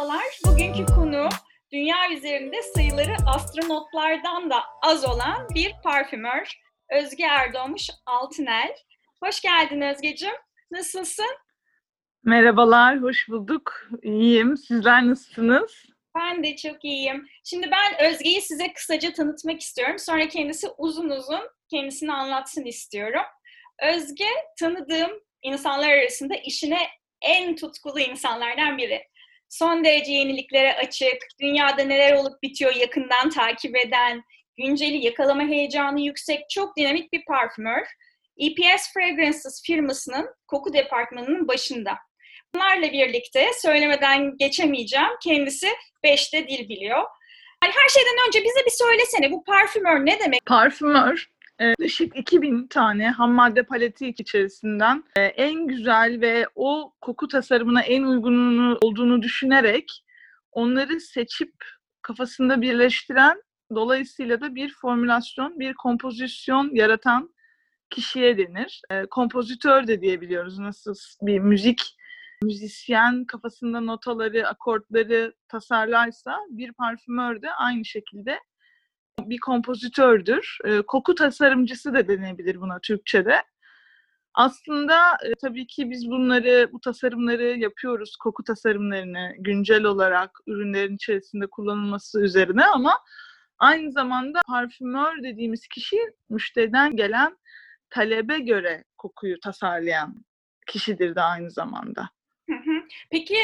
Merhabalar. Bugünkü konu dünya üzerinde sayıları astronotlardan da az olan bir parfümör. Özge Erdoğmuş Altınel. Hoş geldin Özgeciğim. Nasılsın? Merhabalar, hoş bulduk. İyiyim. Sizler nasılsınız? Ben de çok iyiyim. Şimdi ben Özge'yi size kısaca tanıtmak istiyorum. Sonra kendisi uzun uzun kendisini anlatsın istiyorum. Özge tanıdığım insanlar arasında işine en tutkulu insanlardan biri. Son derece yeniliklere açık, dünyada neler olup bitiyor yakından takip eden, günceli yakalama heyecanı yüksek, çok dinamik bir parfümör. EPS Fragrances firmasının koku departmanının başında. Bunlarla birlikte söylemeden geçemeyeceğim. Kendisi beşte dil biliyor. Her şeyden önce bize bir söylesene bu parfümör ne demek? Parfümör yaklaşık 2000 tane ham madde paleti içerisinden e, en güzel ve o koku tasarımına en uygununu olduğunu düşünerek onları seçip kafasında birleştiren dolayısıyla da bir formülasyon, bir kompozisyon yaratan kişiye denir. E, kompozitör de diyebiliyoruz nasıl bir müzik müzisyen kafasında notaları, akortları tasarlarsa bir parfümör de aynı şekilde bir kompozitördür. E, koku tasarımcısı da denebilir buna Türkçe'de. Aslında e, tabii ki biz bunları, bu tasarımları yapıyoruz, koku tasarımlarını güncel olarak ürünlerin içerisinde kullanılması üzerine ama aynı zamanda parfümör dediğimiz kişi müşteriden gelen talebe göre kokuyu tasarlayan kişidir de aynı zamanda. Peki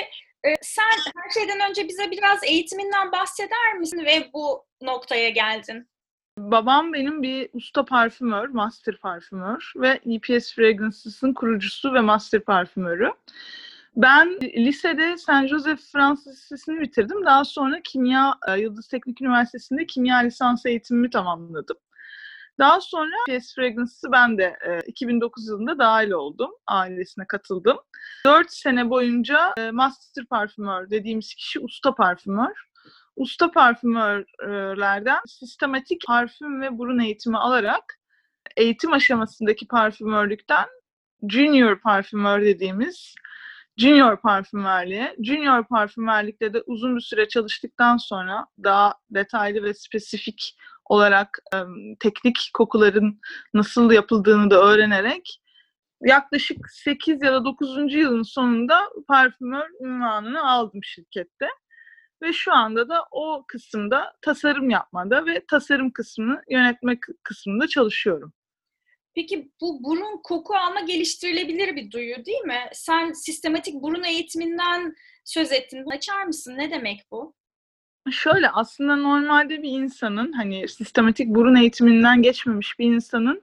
sen her şeyden önce bize biraz eğitiminden bahseder misin ve bu noktaya geldin? Babam benim bir usta parfümör, master parfümör ve EPS Fragrance'ın kurucusu ve master parfümörü. Ben lisede San Joseph Fransız Lisesi'ni bitirdim. Daha sonra kimya, e, Yıldız Teknik Üniversitesi'nde kimya lisans eğitimimi tamamladım. Daha sonra PS Fragrance'ı ben de e, 2009 yılında dahil oldum. Ailesine katıldım. 4 sene boyunca e, master parfümör dediğimiz kişi usta parfümör. Usta parfümörlerden sistematik parfüm ve burun eğitimi alarak eğitim aşamasındaki parfümörlükten junior parfümör dediğimiz junior parfümörlüğe, junior parfümörlükte de uzun bir süre çalıştıktan sonra daha detaylı ve spesifik olarak teknik kokuların nasıl yapıldığını da öğrenerek yaklaşık 8 ya da 9. yılın sonunda parfümör ünvanını aldım şirkette. Ve şu anda da o kısımda tasarım yapmada ve tasarım kısmını yönetme kısmında çalışıyorum. Peki bu burun koku alma geliştirilebilir bir duyu değil mi? Sen sistematik burun eğitiminden söz ettin. Açar mısın? Ne demek bu? Şöyle aslında normalde bir insanın hani sistematik burun eğitiminden geçmemiş bir insanın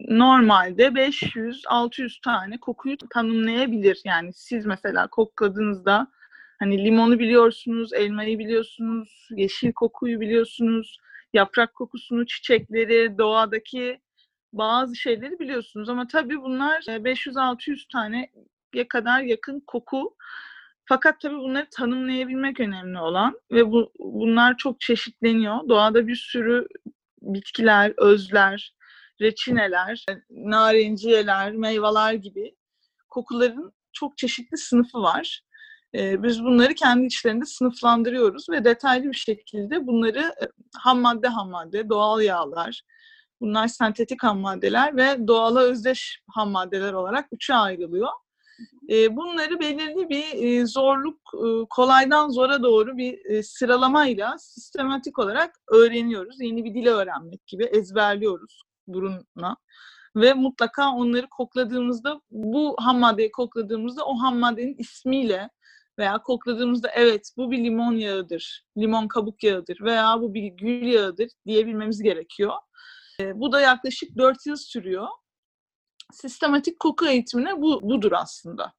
normalde 500-600 tane kokuyu tanımlayabilir. Yani siz mesela kokladığınızda hani limonu biliyorsunuz, elmayı biliyorsunuz, yeşil kokuyu biliyorsunuz, yaprak kokusunu, çiçekleri, doğadaki bazı şeyleri biliyorsunuz. Ama tabii bunlar 500-600 taneye kadar yakın koku fakat tabii bunları tanımlayabilmek önemli olan ve bu bunlar çok çeşitleniyor. Doğada bir sürü bitkiler, özler, reçineler, narenciyeler, meyveler gibi kokuların çok çeşitli sınıfı var. Ee, biz bunları kendi içlerinde sınıflandırıyoruz ve detaylı bir şekilde bunları ham madde ham madde, doğal yağlar, bunlar sentetik ham maddeler ve doğala özdeş ham maddeler olarak üçe ayrılıyor bunları belirli bir zorluk, kolaydan zora doğru bir sıralamayla sistematik olarak öğreniyoruz. Yeni bir dil öğrenmek gibi ezberliyoruz burunla. Ve mutlaka onları kokladığımızda, bu ham maddeyi kokladığımızda o ham maddenin ismiyle veya kokladığımızda evet bu bir limon yağıdır, limon kabuk yağıdır veya bu bir gül yağıdır diyebilmemiz gerekiyor. Bu da yaklaşık 4 yıl sürüyor sistematik koku eğitimine bu budur aslında.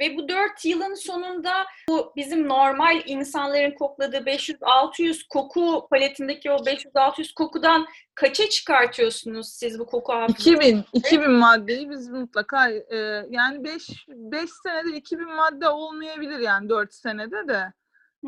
Ve bu dört yılın sonunda bu bizim normal insanların kokladığı 500-600 koku paletindeki o 500-600 kokudan kaça çıkartıyorsunuz siz bu koku hafızası? 2000, 2000 maddeyi biz mutlaka e, yani 5 5 senede 2000 madde olmayabilir yani 4 senede de.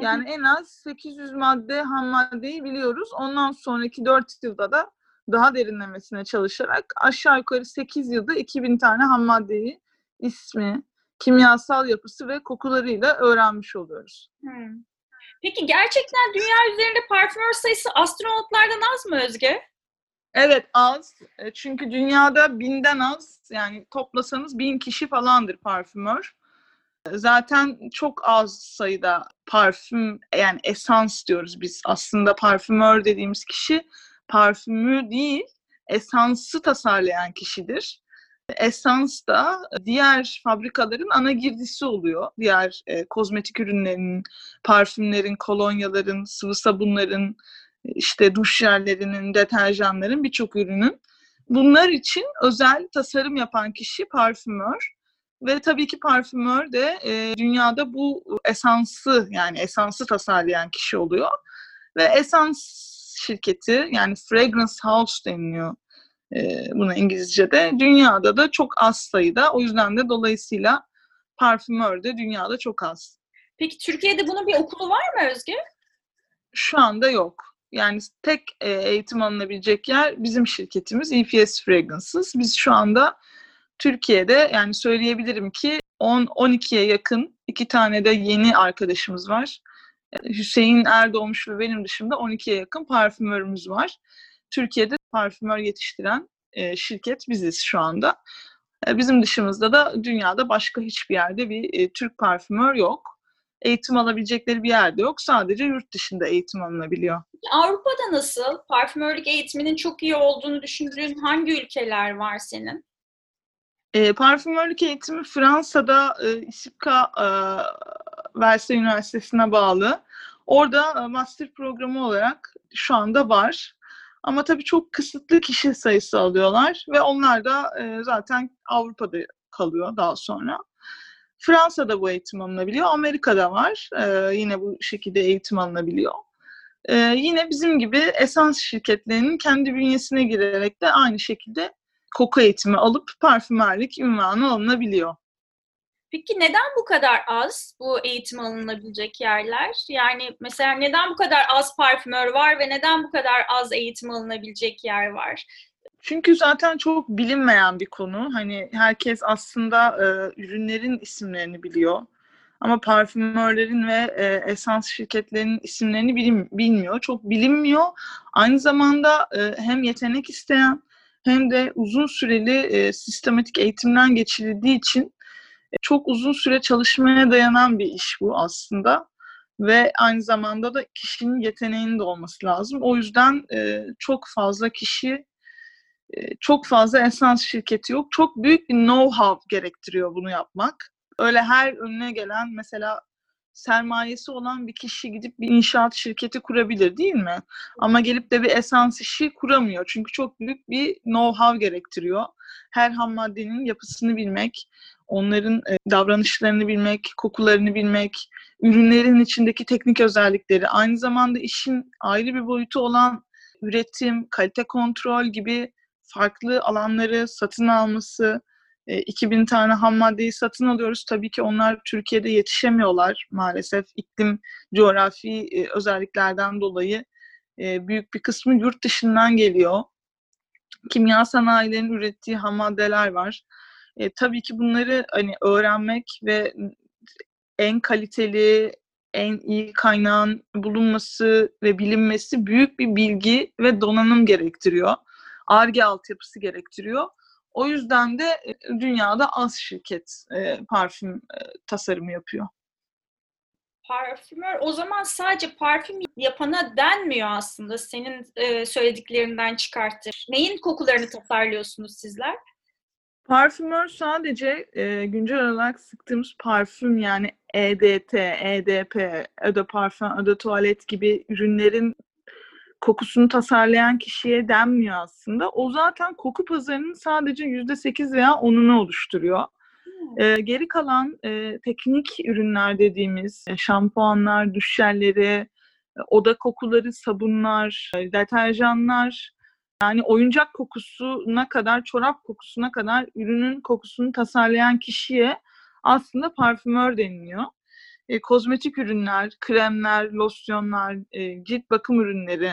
Yani en az 800 madde ham maddeyi biliyoruz. Ondan sonraki 4 yılda da daha derinlemesine çalışarak aşağı yukarı 8 yılda 2000 tane ham maddeyi ismi, kimyasal yapısı ve kokularıyla öğrenmiş oluyoruz. Hmm. Peki gerçekten dünya üzerinde parfümör sayısı astronotlardan az mı Özge? Evet az. E, çünkü dünyada binden az yani toplasanız bin kişi falandır parfümör. E, zaten çok az sayıda parfüm yani esans diyoruz biz. Aslında parfümör dediğimiz kişi parfümü değil esansı tasarlayan kişidir. Esans da diğer fabrikaların ana girdisi oluyor. Diğer e, kozmetik ürünlerin, parfümlerin, kolonyaların, sıvı sabunların, işte duş jellerinin, deterjanların birçok ürünün. Bunlar için özel tasarım yapan kişi parfümör. Ve tabii ki parfümör de e, dünyada bu esansı yani esansı tasarlayan kişi oluyor. Ve esans şirketi yani fragrance house deniliyor e, buna İngilizce'de. Dünyada da çok az sayıda. O yüzden de dolayısıyla parfümör de dünyada çok az. Peki Türkiye'de bunun bir okulu var mı Özge? Şu anda yok. Yani tek e, eğitim alınabilecek yer bizim şirketimiz EPS Fragrances. Biz şu anda Türkiye'de yani söyleyebilirim ki 10-12'ye yakın iki tane de yeni arkadaşımız var. Hüseyin Erdoğmuş ve benim dışında 12'ye yakın parfümörümüz var. Türkiye'de parfümör yetiştiren e, şirket biziz şu anda. E, bizim dışımızda da dünyada başka hiçbir yerde bir e, Türk parfümör yok. Eğitim alabilecekleri bir yerde yok. Sadece yurt dışında eğitim alınabiliyor. Avrupa'da nasıl? Parfümörlük eğitiminin çok iyi olduğunu düşündüğün hangi ülkeler var senin? E, parfümörlük eğitimi Fransa'da e, İSİPKA e, Versailles Üniversitesi'ne bağlı. Orada e, master programı olarak şu anda var. Ama tabii çok kısıtlı kişi sayısı alıyorlar ve onlar da e, zaten Avrupa'da kalıyor daha sonra. Fransa'da bu eğitim alınabiliyor. Amerika'da var. E, yine bu şekilde eğitim alınabiliyor. Yine bizim gibi esans şirketlerinin kendi bünyesine girerek de aynı şekilde koku eğitimi alıp parfümerlik ünvanı alınabiliyor. Peki neden bu kadar az bu eğitim alınabilecek yerler? Yani mesela neden bu kadar az parfümör var ve neden bu kadar az eğitim alınabilecek yer var? Çünkü zaten çok bilinmeyen bir konu. Hani herkes aslında e, ürünlerin isimlerini biliyor. Ama parfümörlerin ve e, esans şirketlerinin isimlerini bilim, bilmiyor. Çok bilinmiyor. Aynı zamanda e, hem yetenek isteyen hem de uzun süreli e, sistematik eğitimden geçirildiği için çok uzun süre çalışmaya dayanan bir iş bu aslında ve aynı zamanda da kişinin yeteneğinin de olması lazım. O yüzden e, çok fazla kişi, e, çok fazla esans şirketi yok. Çok büyük bir know-how gerektiriyor bunu yapmak. Öyle her önüne gelen mesela sermayesi olan bir kişi gidip bir inşaat şirketi kurabilir değil mi? Ama gelip de bir esans işi kuramıyor. Çünkü çok büyük bir know-how gerektiriyor. Her ham maddenin yapısını bilmek, onların e, davranışlarını bilmek, kokularını bilmek, ürünlerin içindeki teknik özellikleri, aynı zamanda işin ayrı bir boyutu olan üretim, kalite kontrol gibi farklı alanları satın alması, 2000 e, tane ham maddeyi satın alıyoruz. Tabii ki onlar Türkiye'de yetişemiyorlar maalesef iklim, coğrafi e, özelliklerden dolayı. Büyük bir kısmı yurt dışından geliyor. Kimya sanayilerinin ürettiği ham maddeler var. E, tabii ki bunları hani öğrenmek ve en kaliteli, en iyi kaynağın bulunması ve bilinmesi büyük bir bilgi ve donanım gerektiriyor. ARGE altyapısı gerektiriyor. O yüzden de e, dünyada az şirket e, parfüm e, tasarımı yapıyor. Parfümör o zaman sadece parfüm yapana denmiyor aslında senin e, söylediklerinden çıkartır. Neyin kokularını tasarlıyorsunuz sizler? Parfümör sadece e, güncel olarak sıktığımız parfüm yani EDT, EDP, Eau de Parfum, Eau de Tuvalet gibi ürünlerin kokusunu tasarlayan kişiye denmiyor aslında. O zaten koku pazarının sadece yüzde sekiz veya onunu oluşturuyor. Hmm. E, geri kalan e, teknik ürünler dediğimiz e, şampuanlar, duş jelleri, oda kokuları, sabunlar, deterjanlar, yani oyuncak kokusuna kadar, çorap kokusuna kadar ürünün kokusunu tasarlayan kişiye aslında parfümör deniliyor. E, kozmetik ürünler, kremler, losyonlar, e, cilt bakım ürünleri,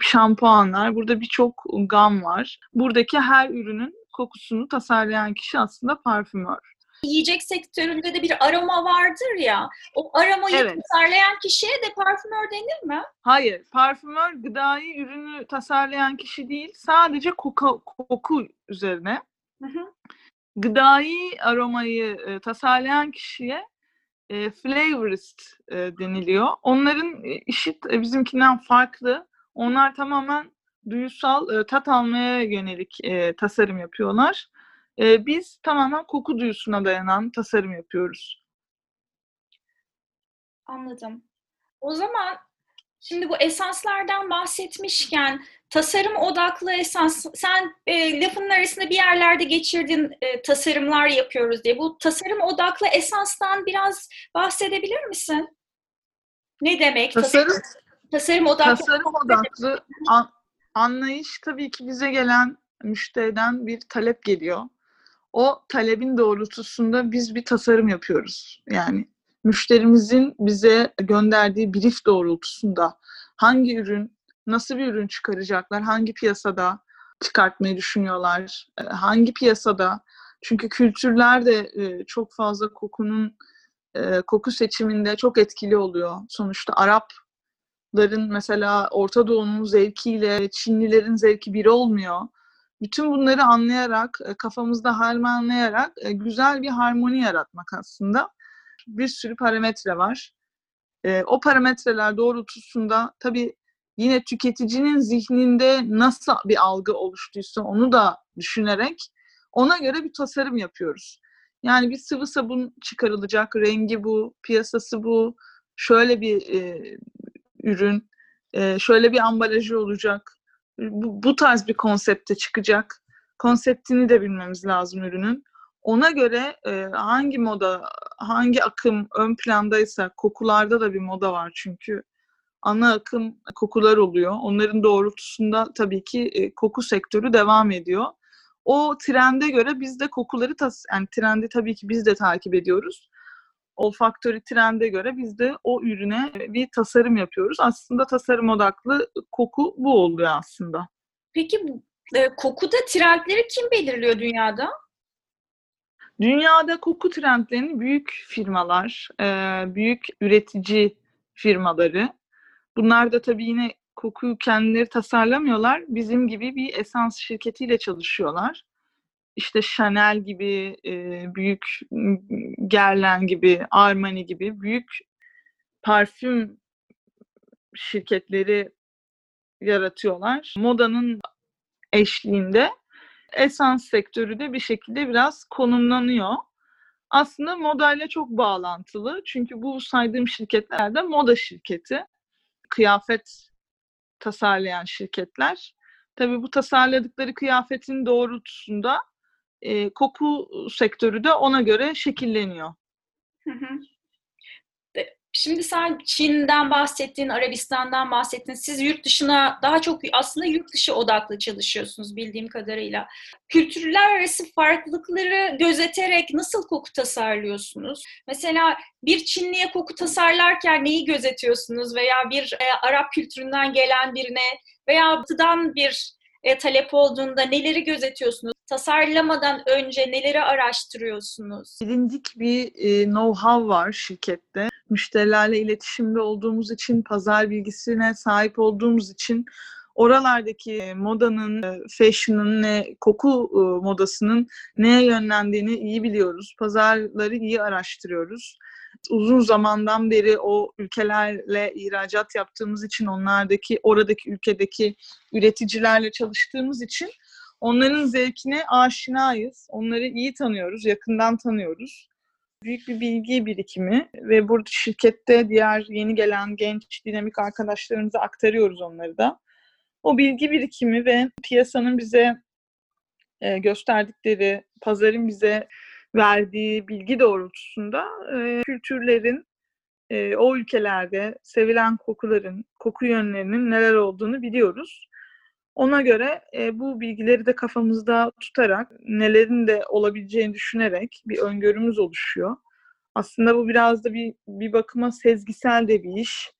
şampuanlar, burada birçok gam var. Buradaki her ürünün kokusunu tasarlayan kişi aslında parfümör. Yiyecek sektöründe de bir aroma vardır ya. O aromayı Evet. tasarlayan kişiye de parfümör denir mi? Hayır, parfümör gıdayı ürünü tasarlayan kişi değil, sadece koku, koku üzerine. Hı hı. Gıdayı aromayı e, tasarlayan kişiye e, flavorist e, deniliyor. Onların e, işi e, bizimkinden farklı. Onlar tamamen duyusal e, tat almaya yönelik e, tasarım yapıyorlar. E, biz tamamen koku duyusuna dayanan tasarım yapıyoruz. Anladım. O zaman şimdi bu esanslardan bahsetmişken tasarım odaklı esans, sen e, lafının arasında bir yerlerde geçirdin e, tasarımlar yapıyoruz diye. Bu tasarım odaklı esanstan biraz bahsedebilir misin? Ne demek? Tasarım tasarım odaklı. Tasarım odaklı an- anlayış tabii ki bize gelen müşteriden bir talep geliyor. O talebin doğrultusunda biz bir tasarım yapıyoruz. Yani müşterimizin bize gönderdiği brief doğrultusunda hangi ürün, nasıl bir ürün çıkaracaklar, hangi piyasada çıkartmayı düşünüyorlar, e, hangi piyasada. Çünkü kültürler de e, çok fazla kokunun e, koku seçiminde çok etkili oluyor. Sonuçta Arap ların mesela Orta Doğu'nun zevkiyle Çinlilerin zevki bir olmuyor. Bütün bunları anlayarak, e, kafamızda harmanlayarak e, güzel bir harmoni yaratmak aslında. Bir sürü parametre var. E, O parametreler doğrultusunda tabii yine tüketicinin zihninde nasıl bir algı oluştuysa onu da düşünerek ona göre bir tasarım yapıyoruz. Yani bir sıvı sabun çıkarılacak, rengi bu, piyasası bu, şöyle bir e, ürün, e, şöyle bir ambalajı olacak, bu, bu tarz bir konsepte çıkacak. Konseptini de bilmemiz lazım ürünün. Ona göre e, hangi moda, hangi akım ön plandaysa, kokularda da bir moda var çünkü. Ana akım kokular oluyor. Onların doğrultusunda tabii ki e, koku sektörü devam ediyor. O trende göre biz de kokuları, tas yani trendi tabii ki biz de takip ediyoruz olfaktörü trende göre biz de o ürüne bir tasarım yapıyoruz. Aslında tasarım odaklı koku bu oluyor aslında. Peki e, kokuda trendleri kim belirliyor dünyada? Dünyada koku trendlerini büyük firmalar, e, büyük üretici firmaları. Bunlar da tabii yine kokuyu kendileri tasarlamıyorlar. Bizim gibi bir esans şirketiyle çalışıyorlar. İşte Chanel gibi, e, büyük Guerlain gibi, Armani gibi büyük parfüm şirketleri yaratıyorlar. Modanın eşliğinde esans sektörü de bir şekilde biraz konumlanıyor. Aslında modayla çok bağlantılı. Çünkü bu saydığım şirketler de moda şirketi. Kıyafet tasarlayan şirketler. Tabii bu tasarladıkları kıyafetin doğrultusunda e, koku sektörü de ona göre şekilleniyor. Hı. Şimdi sen Çin'den bahsettin, Arabistan'dan bahsettin. Siz yurt dışına daha çok aslında yurt dışı odaklı çalışıyorsunuz bildiğim kadarıyla. Kültürler arası farklılıkları gözeterek nasıl koku tasarlıyorsunuz? Mesela bir Çinliye koku tasarlarken neyi gözetiyorsunuz? Veya bir e, Arap kültüründen gelen birine veya batıdan bir e, talep olduğunda neleri gözetiyorsunuz? Tasarlamadan önce neleri araştırıyorsunuz? Bilindik bir e, know-how var şirkette. Müşterilerle iletişimde olduğumuz için, pazar bilgisine sahip olduğumuz için oralardaki modanın, e, fashion'ın, ne, koku e, modasının neye yönlendiğini iyi biliyoruz. Pazarları iyi araştırıyoruz. Uzun zamandan beri o ülkelerle ihracat yaptığımız için onlardaki, oradaki ülkedeki üreticilerle çalıştığımız için onların zevkine aşinayız. Onları iyi tanıyoruz, yakından tanıyoruz. Büyük bir bilgi birikimi ve burada şirkette diğer yeni gelen genç dinamik arkadaşlarımıza aktarıyoruz onları da. O bilgi birikimi ve piyasanın bize e, gösterdikleri, pazarın bize verdiği bilgi doğrultusunda e, kültürlerin e, o ülkelerde sevilen kokuların, koku yönlerinin neler olduğunu biliyoruz. Ona göre e, bu bilgileri de kafamızda tutarak, nelerin de olabileceğini düşünerek bir öngörümüz oluşuyor. Aslında bu biraz da bir, bir bakıma sezgisel de bir iş.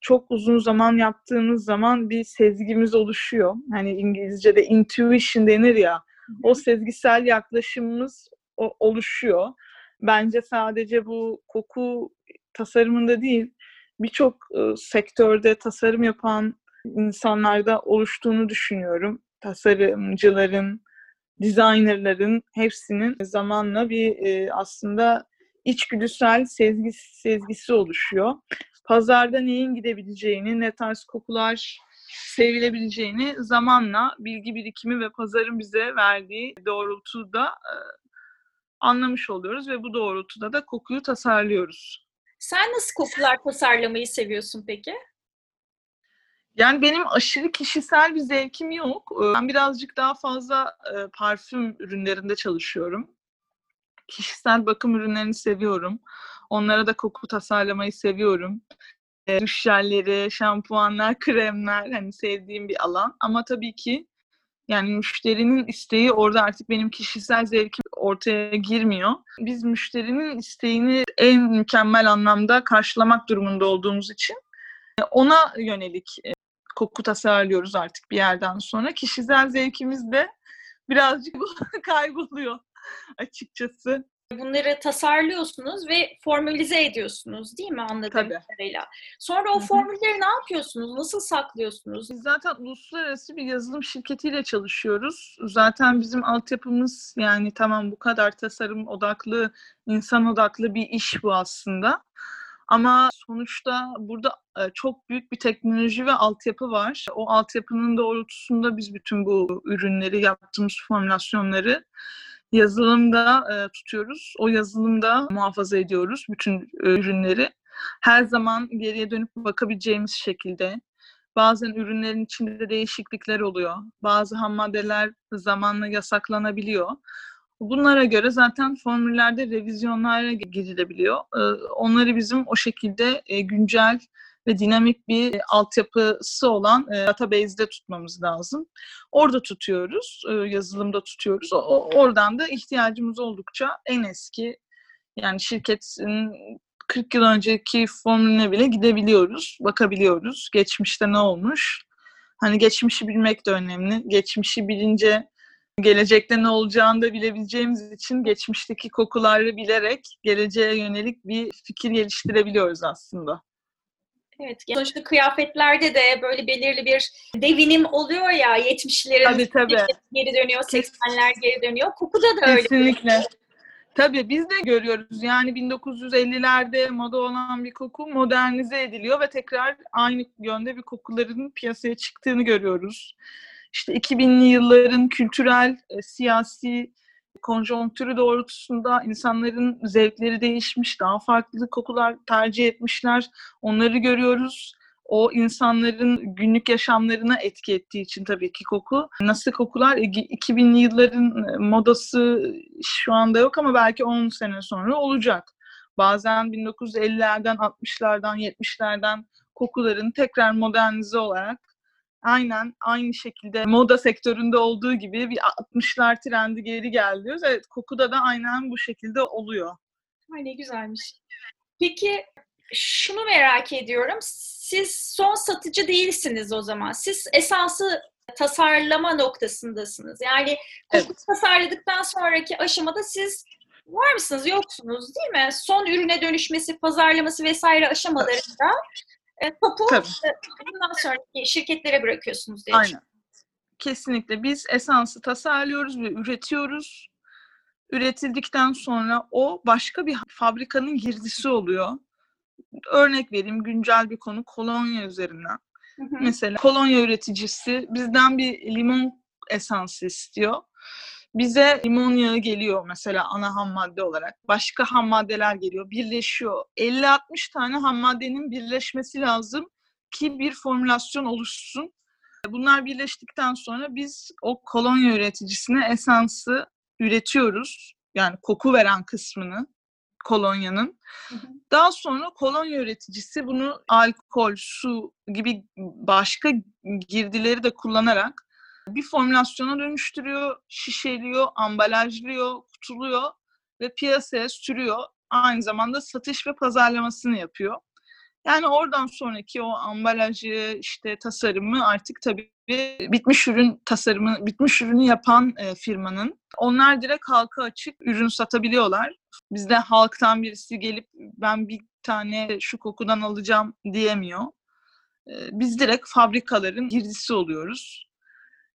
Çok uzun zaman yaptığınız zaman bir sezgimiz oluşuyor. Hani İngilizce'de intuition denir ya. O sezgisel yaklaşımımız o, oluşuyor. bence sadece bu koku tasarımında değil, birçok e, sektörde tasarım yapan insanlarda oluştuğunu düşünüyorum. Tasarımcıların, designerların hepsinin zamanla bir e, aslında içgüdüsel sezgisi, sezgisi oluşuyor. Pazarda neyin gidebileceğini, ne tarz kokular sevilebileceğini zamanla bilgi birikimi ve pazarın bize verdiği doğrultuda e, anlamış oluyoruz ve bu doğrultuda da kokuyu tasarlıyoruz. Sen nasıl kokular tasarlamayı seviyorsun peki? Yani benim aşırı kişisel bir zevkim yok. Ee, ben birazcık daha fazla e, parfüm ürünlerinde çalışıyorum. Kişisel bakım ürünlerini seviyorum. Onlara da koku tasarlamayı seviyorum. E, duş jelleri, şampuanlar, kremler hani sevdiğim bir alan. Ama tabii ki yani müşterinin isteği orada artık benim kişisel zevkim ortaya girmiyor. Biz müşterinin isteğini en mükemmel anlamda karşılamak durumunda olduğumuz için e, ona yönelik koku tasarlıyoruz artık bir yerden sonra. Kişisel zevkimiz de birazcık kayboluyor açıkçası. Bunları tasarlıyorsunuz ve formülize ediyorsunuz değil mi anladığım Tabii. kadarıyla? Sonra o formülleri ne yapıyorsunuz? Nasıl saklıyorsunuz? Biz zaten uluslararası bir yazılım şirketiyle çalışıyoruz. Zaten bizim altyapımız yani tamam bu kadar tasarım odaklı, insan odaklı bir iş bu aslında. Ama sonuçta burada e, çok büyük bir teknoloji ve altyapı var. O altyapının doğrultusunda biz bütün bu ürünleri, yaptığımız formülasyonları yazılımda e, tutuyoruz. O yazılımda muhafaza ediyoruz bütün e, ürünleri. Her zaman geriye dönüp bakabileceğimiz şekilde. Bazen ürünlerin içinde değişiklikler oluyor. Bazı ham maddeler zamanla yasaklanabiliyor. Bunlara göre zaten formüllerde revizyonlara gidilebiliyor. Ee, onları bizim o şekilde e, güncel ve dinamik bir altyapısı olan e, database'de tutmamız lazım. Orada tutuyoruz, e, yazılımda tutuyoruz. Oradan da ihtiyacımız oldukça en eski yani şirketin 40 yıl önceki formülüne bile gidebiliyoruz, bakabiliyoruz. Geçmişte ne olmuş? Hani geçmişi bilmek de önemli. Geçmişi bilince gelecekte ne olacağını da bilebileceğimiz için geçmişteki kokuları bilerek geleceğe yönelik bir fikir geliştirebiliyoruz aslında. Evet, sonuçta kıyafetlerde de böyle belirli bir devinim oluyor ya 70'lerin Tabii tabii. geri dönüyor, 80'ler geri dönüyor. Kokuda da öyle. Kesinlikle. Tabii biz de görüyoruz. Yani 1950'lerde moda olan bir koku modernize ediliyor ve tekrar aynı yönde bir kokuların piyasaya çıktığını görüyoruz. İşte 2000'li yılların kültürel, e, siyasi konjonktürü doğrultusunda insanların zevkleri değişmiş, daha farklı kokular tercih etmişler. Onları görüyoruz. O insanların günlük yaşamlarına etki ettiği için tabii ki koku. Nasıl kokular? 2000'li yılların modası şu anda yok ama belki 10 sene sonra olacak. Bazen 1950'lerden, 60'lardan, 70'lerden kokuların tekrar modernize olarak aynen aynı şekilde moda sektöründe olduğu gibi bir 60'lar trendi geri geldi diyoruz. Evet kokuda da aynen bu şekilde oluyor. Ay ne güzelmiş. Peki şunu merak ediyorum. Siz son satıcı değilsiniz o zaman. Siz esansı tasarlama noktasındasınız. Yani evet. tasarladıktan sonraki aşamada siz var mısınız, yoksunuz değil mi? Son ürüne dönüşmesi, pazarlaması vesaire aşamalarında e, topu Tabii. bundan sonraki şirketlere bırakıyorsunuz diye Aynen. Kesinlikle. Biz esansı tasarlıyoruz ve üretiyoruz. Üretildikten sonra o başka bir fabrikanın girdisi oluyor. Örnek vereyim güncel bir konu kolonya üzerinden. Hı hı. Mesela kolonya üreticisi bizden bir limon esansı istiyor. Bize limon yağı geliyor mesela ana ham madde olarak. Başka ham maddeler geliyor, birleşiyor. 50-60 tane ham maddenin birleşmesi lazım ki bir formülasyon oluşsun. Bunlar birleştikten sonra biz o kolonya üreticisine esansı üretiyoruz. Yani koku veren kısmını kolonyanın. Hı hı. Daha sonra kolonya üreticisi bunu alkol, su gibi başka girdileri de kullanarak bir formülasyona dönüştürüyor, şişeliyor, ambalajlıyor, kutuluyor ve piyasaya sürüyor. Aynı zamanda satış ve pazarlamasını yapıyor. Yani oradan sonraki o ambalajı, işte tasarımı artık tabii bitmiş ürün tasarımı, bitmiş ürünü yapan e, firmanın. Onlar direkt halka açık ürün satabiliyorlar. Bizde halktan birisi gelip ben bir tane şu kokudan alacağım diyemiyor. E, biz direkt fabrikaların girdisi oluyoruz.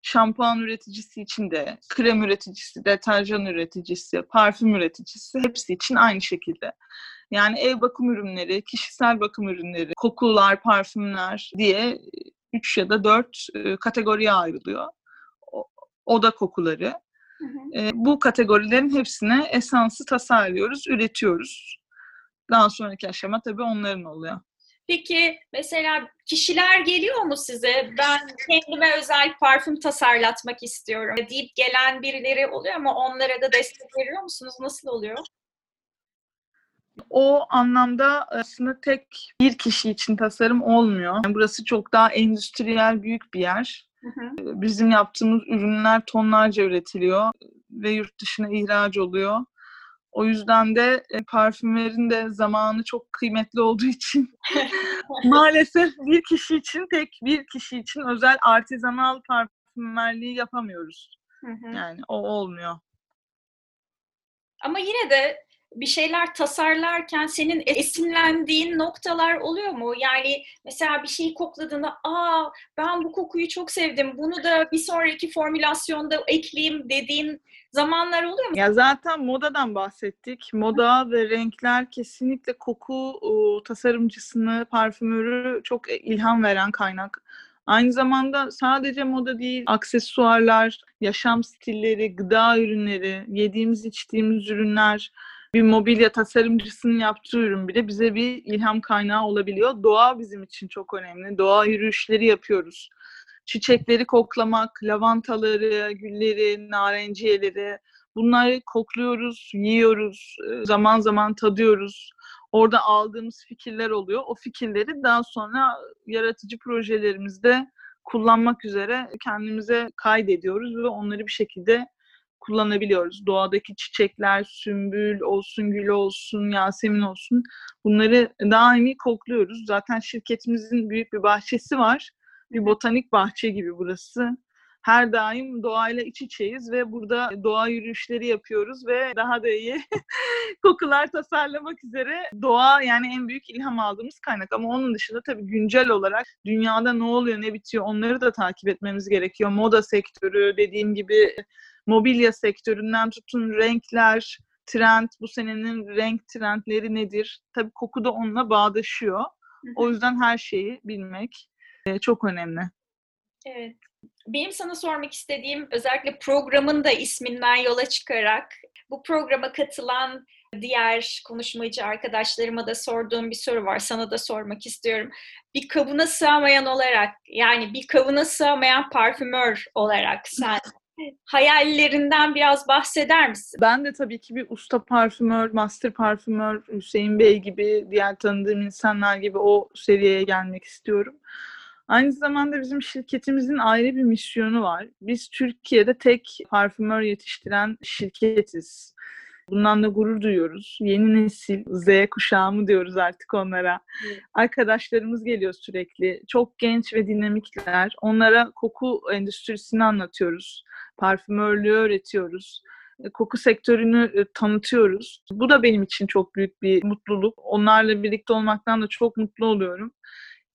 Şampuan üreticisi için de, krem üreticisi, deterjan üreticisi, parfüm üreticisi hepsi için aynı şekilde. Yani ev bakım ürünleri, kişisel bakım ürünleri, kokular, parfümler diye 3 ya da 4 e, kategoriye ayrılıyor. Oda kokuları. Hı hı. E, bu kategorilerin hepsine esansı tasarlıyoruz, üretiyoruz. Daha sonraki aşama tabii onların oluyor. Peki mesela kişiler geliyor mu size? Ben kendime özel parfüm tasarlatmak istiyorum deyip gelen birileri oluyor mu? Onlara da destek veriyor musunuz? Nasıl oluyor? O anlamda aslında tek bir kişi için tasarım olmuyor. Yani burası çok daha endüstriyel büyük bir yer. Hı hı. Bizim yaptığımız ürünler tonlarca üretiliyor ve yurt dışına ihraç oluyor. O yüzden de e, parfümlerin de zamanı çok kıymetli olduğu için maalesef bir kişi için tek bir kişi için özel artizanal parfümlerliği yapamıyoruz. Hı hı. Yani o olmuyor. Ama yine de bir şeyler tasarlarken senin esinlendiğin noktalar oluyor mu? Yani mesela bir şeyi kokladığında aa ben bu kokuyu çok sevdim bunu da bir sonraki formülasyonda ekleyeyim dediğin zamanlar oluyor mu? Ya zaten modadan bahsettik. Moda ve renkler kesinlikle koku tasarımcısını, parfümörü çok ilham veren kaynak. Aynı zamanda sadece moda değil, aksesuarlar, yaşam stilleri, gıda ürünleri, yediğimiz içtiğimiz ürünler, bir mobilya tasarımcısının yaptığı ürün bile bize bir ilham kaynağı olabiliyor. Doğa bizim için çok önemli. Doğa yürüyüşleri yapıyoruz. Çiçekleri koklamak, lavantaları, gülleri, narenciyeleri bunları kokluyoruz, yiyoruz, e, zaman zaman tadıyoruz. Orada aldığımız fikirler oluyor. O fikirleri daha sonra yaratıcı projelerimizde kullanmak üzere kendimize kaydediyoruz ve onları bir şekilde kullanabiliyoruz. Doğadaki çiçekler, sümbül olsun, gül olsun, yasemin olsun bunları daimi kokluyoruz. Zaten şirketimizin büyük bir bahçesi var. Bir botanik bahçe gibi burası. Her daim doğayla iç içeyiz ve burada doğa yürüyüşleri yapıyoruz ve daha da iyi kokular tasarlamak üzere doğa yani en büyük ilham aldığımız kaynak. Ama onun dışında tabii güncel olarak dünyada ne oluyor, ne bitiyor onları da takip etmemiz gerekiyor. Moda sektörü dediğim gibi mobilya sektöründen tutun renkler, trend, bu senenin renk trendleri nedir? Tabii koku da onunla bağdaşıyor. O yüzden her şeyi bilmek çok önemli. Evet. Benim sana sormak istediğim özellikle programın da isminden yola çıkarak bu programa katılan diğer konuşmacı arkadaşlarıma da sorduğum bir soru var. Sana da sormak istiyorum. Bir kabına sığamayan olarak yani bir kabına sığamayan parfümör olarak sen hayallerinden biraz bahseder misin? Ben de tabii ki bir usta parfümör, master parfümör, Hüseyin Bey gibi, diğer tanıdığım insanlar gibi o seviyeye gelmek istiyorum. Aynı zamanda bizim şirketimizin ayrı bir misyonu var. Biz Türkiye'de tek parfümör yetiştiren şirketiz. Bundan da gurur duyuyoruz. Yeni nesil, Z kuşağı mı diyoruz artık onlara. Evet. Arkadaşlarımız geliyor sürekli. Çok genç ve dinamikler. Onlara koku endüstrisini anlatıyoruz. Parfümörlüğü öğretiyoruz e, koku sektörünü e, tanıtıyoruz. Bu da benim için çok büyük bir mutluluk. Onlarla birlikte olmaktan da çok mutlu oluyorum.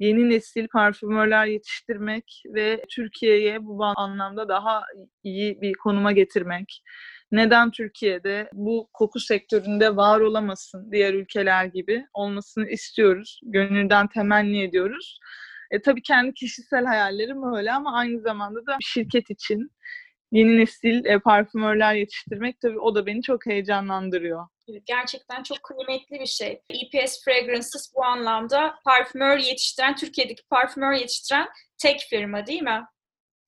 Yeni nesil parfümörler yetiştirmek ve Türkiye'ye bu anlamda daha iyi bir konuma getirmek neden Türkiye'de bu koku sektöründe var olamasın diğer ülkeler gibi olmasını istiyoruz. Gönülden temenni ediyoruz. E, tabii kendi kişisel hayallerim öyle ama aynı zamanda da şirket için yeni nesil e, parfümörler yetiştirmek tabii o da beni çok heyecanlandırıyor. Gerçekten çok kıymetli bir şey. EPS Fragrances bu anlamda parfümör yetiştiren, Türkiye'deki parfümör yetiştiren tek firma değil mi?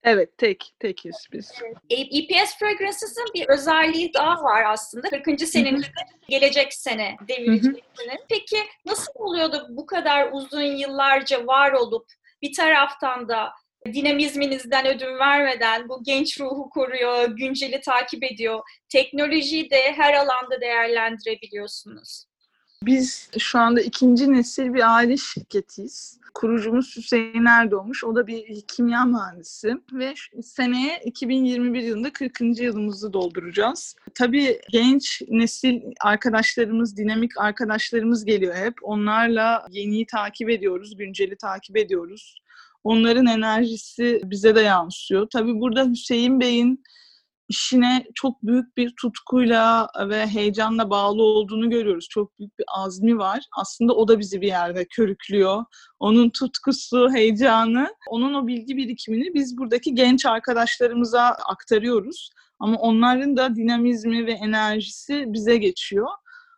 Evet, tek, tekiz biz. EPS Fragrance'ın bir özelliği daha var aslında. 40. senenin gelecek sene devirecek sene. Peki nasıl oluyordu bu kadar uzun yıllarca var olup bir taraftan da dinamizminizden ödün vermeden bu genç ruhu koruyor, günceli takip ediyor. Teknolojiyi de her alanda değerlendirebiliyorsunuz. Biz şu anda ikinci nesil bir aile şirketiyiz. Kurucumuz Hüseyin Erdoğmuş. O da bir kimya mühendisi ve seneye 2021 yılında 40. yılımızı dolduracağız. Tabii genç nesil arkadaşlarımız, dinamik arkadaşlarımız geliyor hep. Onlarla yeniyi takip ediyoruz, günceli takip ediyoruz. Onların enerjisi bize de yansıyor. Tabii burada Hüseyin Bey'in işine çok büyük bir tutkuyla ve heyecanla bağlı olduğunu görüyoruz. Çok büyük bir azmi var. Aslında o da bizi bir yerde körüklüyor. Onun tutkusu, heyecanı, onun o bilgi birikimini biz buradaki genç arkadaşlarımıza aktarıyoruz. Ama onların da dinamizmi ve enerjisi bize geçiyor.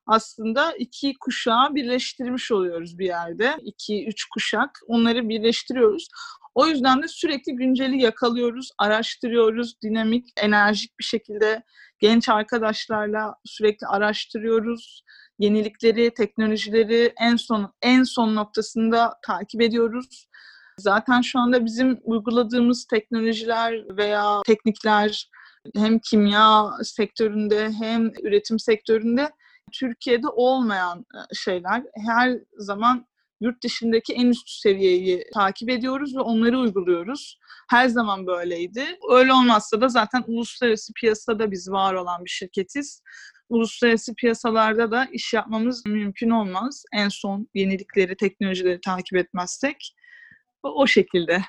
Aslında iki kuşağı birleştirmiş oluyoruz bir yerde. İki, üç kuşak. Onları birleştiriyoruz. O yüzden de sürekli günceli yakalıyoruz, araştırıyoruz, dinamik, enerjik bir şekilde genç arkadaşlarla sürekli araştırıyoruz. Yenilikleri, teknolojileri en son en son noktasında takip ediyoruz. Zaten şu anda bizim uyguladığımız teknolojiler veya teknikler hem kimya sektöründe hem üretim sektöründe Türkiye'de olmayan şeyler. Her zaman yurt dışındaki en üst seviyeyi takip ediyoruz ve onları uyguluyoruz. Her zaman böyleydi. Öyle olmazsa da zaten uluslararası piyasada biz var olan bir şirketiz. Uluslararası piyasalarda da iş yapmamız mümkün olmaz. En son yenilikleri, teknolojileri takip etmezsek. O şekilde.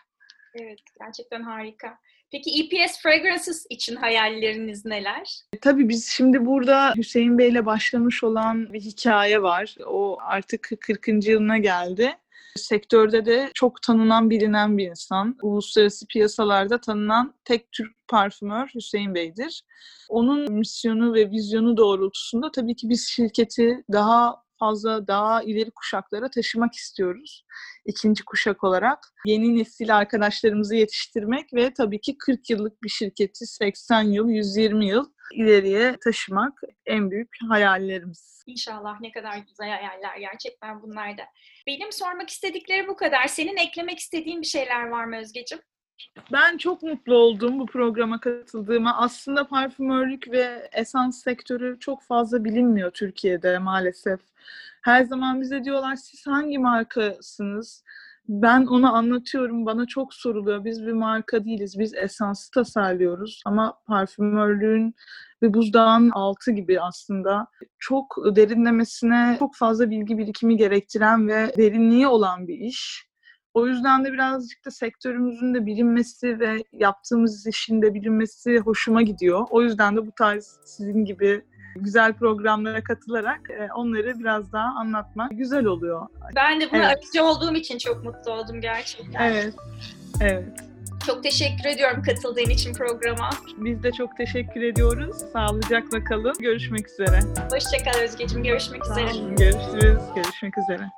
Evet, gerçekten harika. Peki EPS Fragrances için hayalleriniz neler? E, tabii biz şimdi burada Hüseyin Bey'le başlamış olan bir hikaye var. O artık 40. yılına geldi. Sektörde de çok tanınan, bilinen bir insan. Uluslararası piyasalarda tanınan tek Türk parfümör Hüseyin Bey'dir. Onun misyonu ve vizyonu doğrultusunda tabii ki biz şirketi daha fazla daha ileri kuşaklara taşımak istiyoruz. İkinci kuşak olarak yeni nesil arkadaşlarımızı yetiştirmek ve tabii ki 40 yıllık bir şirketi 80 yıl, 120 yıl ileriye taşımak en büyük hayallerimiz. İnşallah ne kadar güzel hayaller gerçekten bunlar da. Benim sormak istedikleri bu kadar. Senin eklemek istediğin bir şeyler var mı Özgeciğim? Ben çok mutlu oldum bu programa katıldığıma. Aslında parfümörlük ve esans sektörü çok fazla bilinmiyor Türkiye'de maalesef. Her zaman bize diyorlar siz hangi markasınız? Ben onu anlatıyorum. Bana çok soruluyor. Biz bir marka değiliz. Biz esansı tasarlıyoruz. Ama parfümörlüğün ve buzdağın altı gibi aslında çok derinlemesine çok fazla bilgi birikimi gerektiren ve derinliği olan bir iş. O yüzden de birazcık da sektörümüzün de bilinmesi ve yaptığımız işin de bilinmesi hoşuma gidiyor. O yüzden de bu tarz sizin gibi güzel programlara katılarak e, onları biraz daha anlatmak güzel oluyor. Ben de buna evet. aracı olduğum için çok mutlu oldum gerçekten. Evet, evet. Çok teşekkür ediyorum katıldığın için programa. Biz de çok teşekkür ediyoruz. Sağlıcakla kalın. Görüşmek üzere. Hoşçakal Özgeciğim. Görüşmek üzere. Görüşürüz. Görüşmek üzere.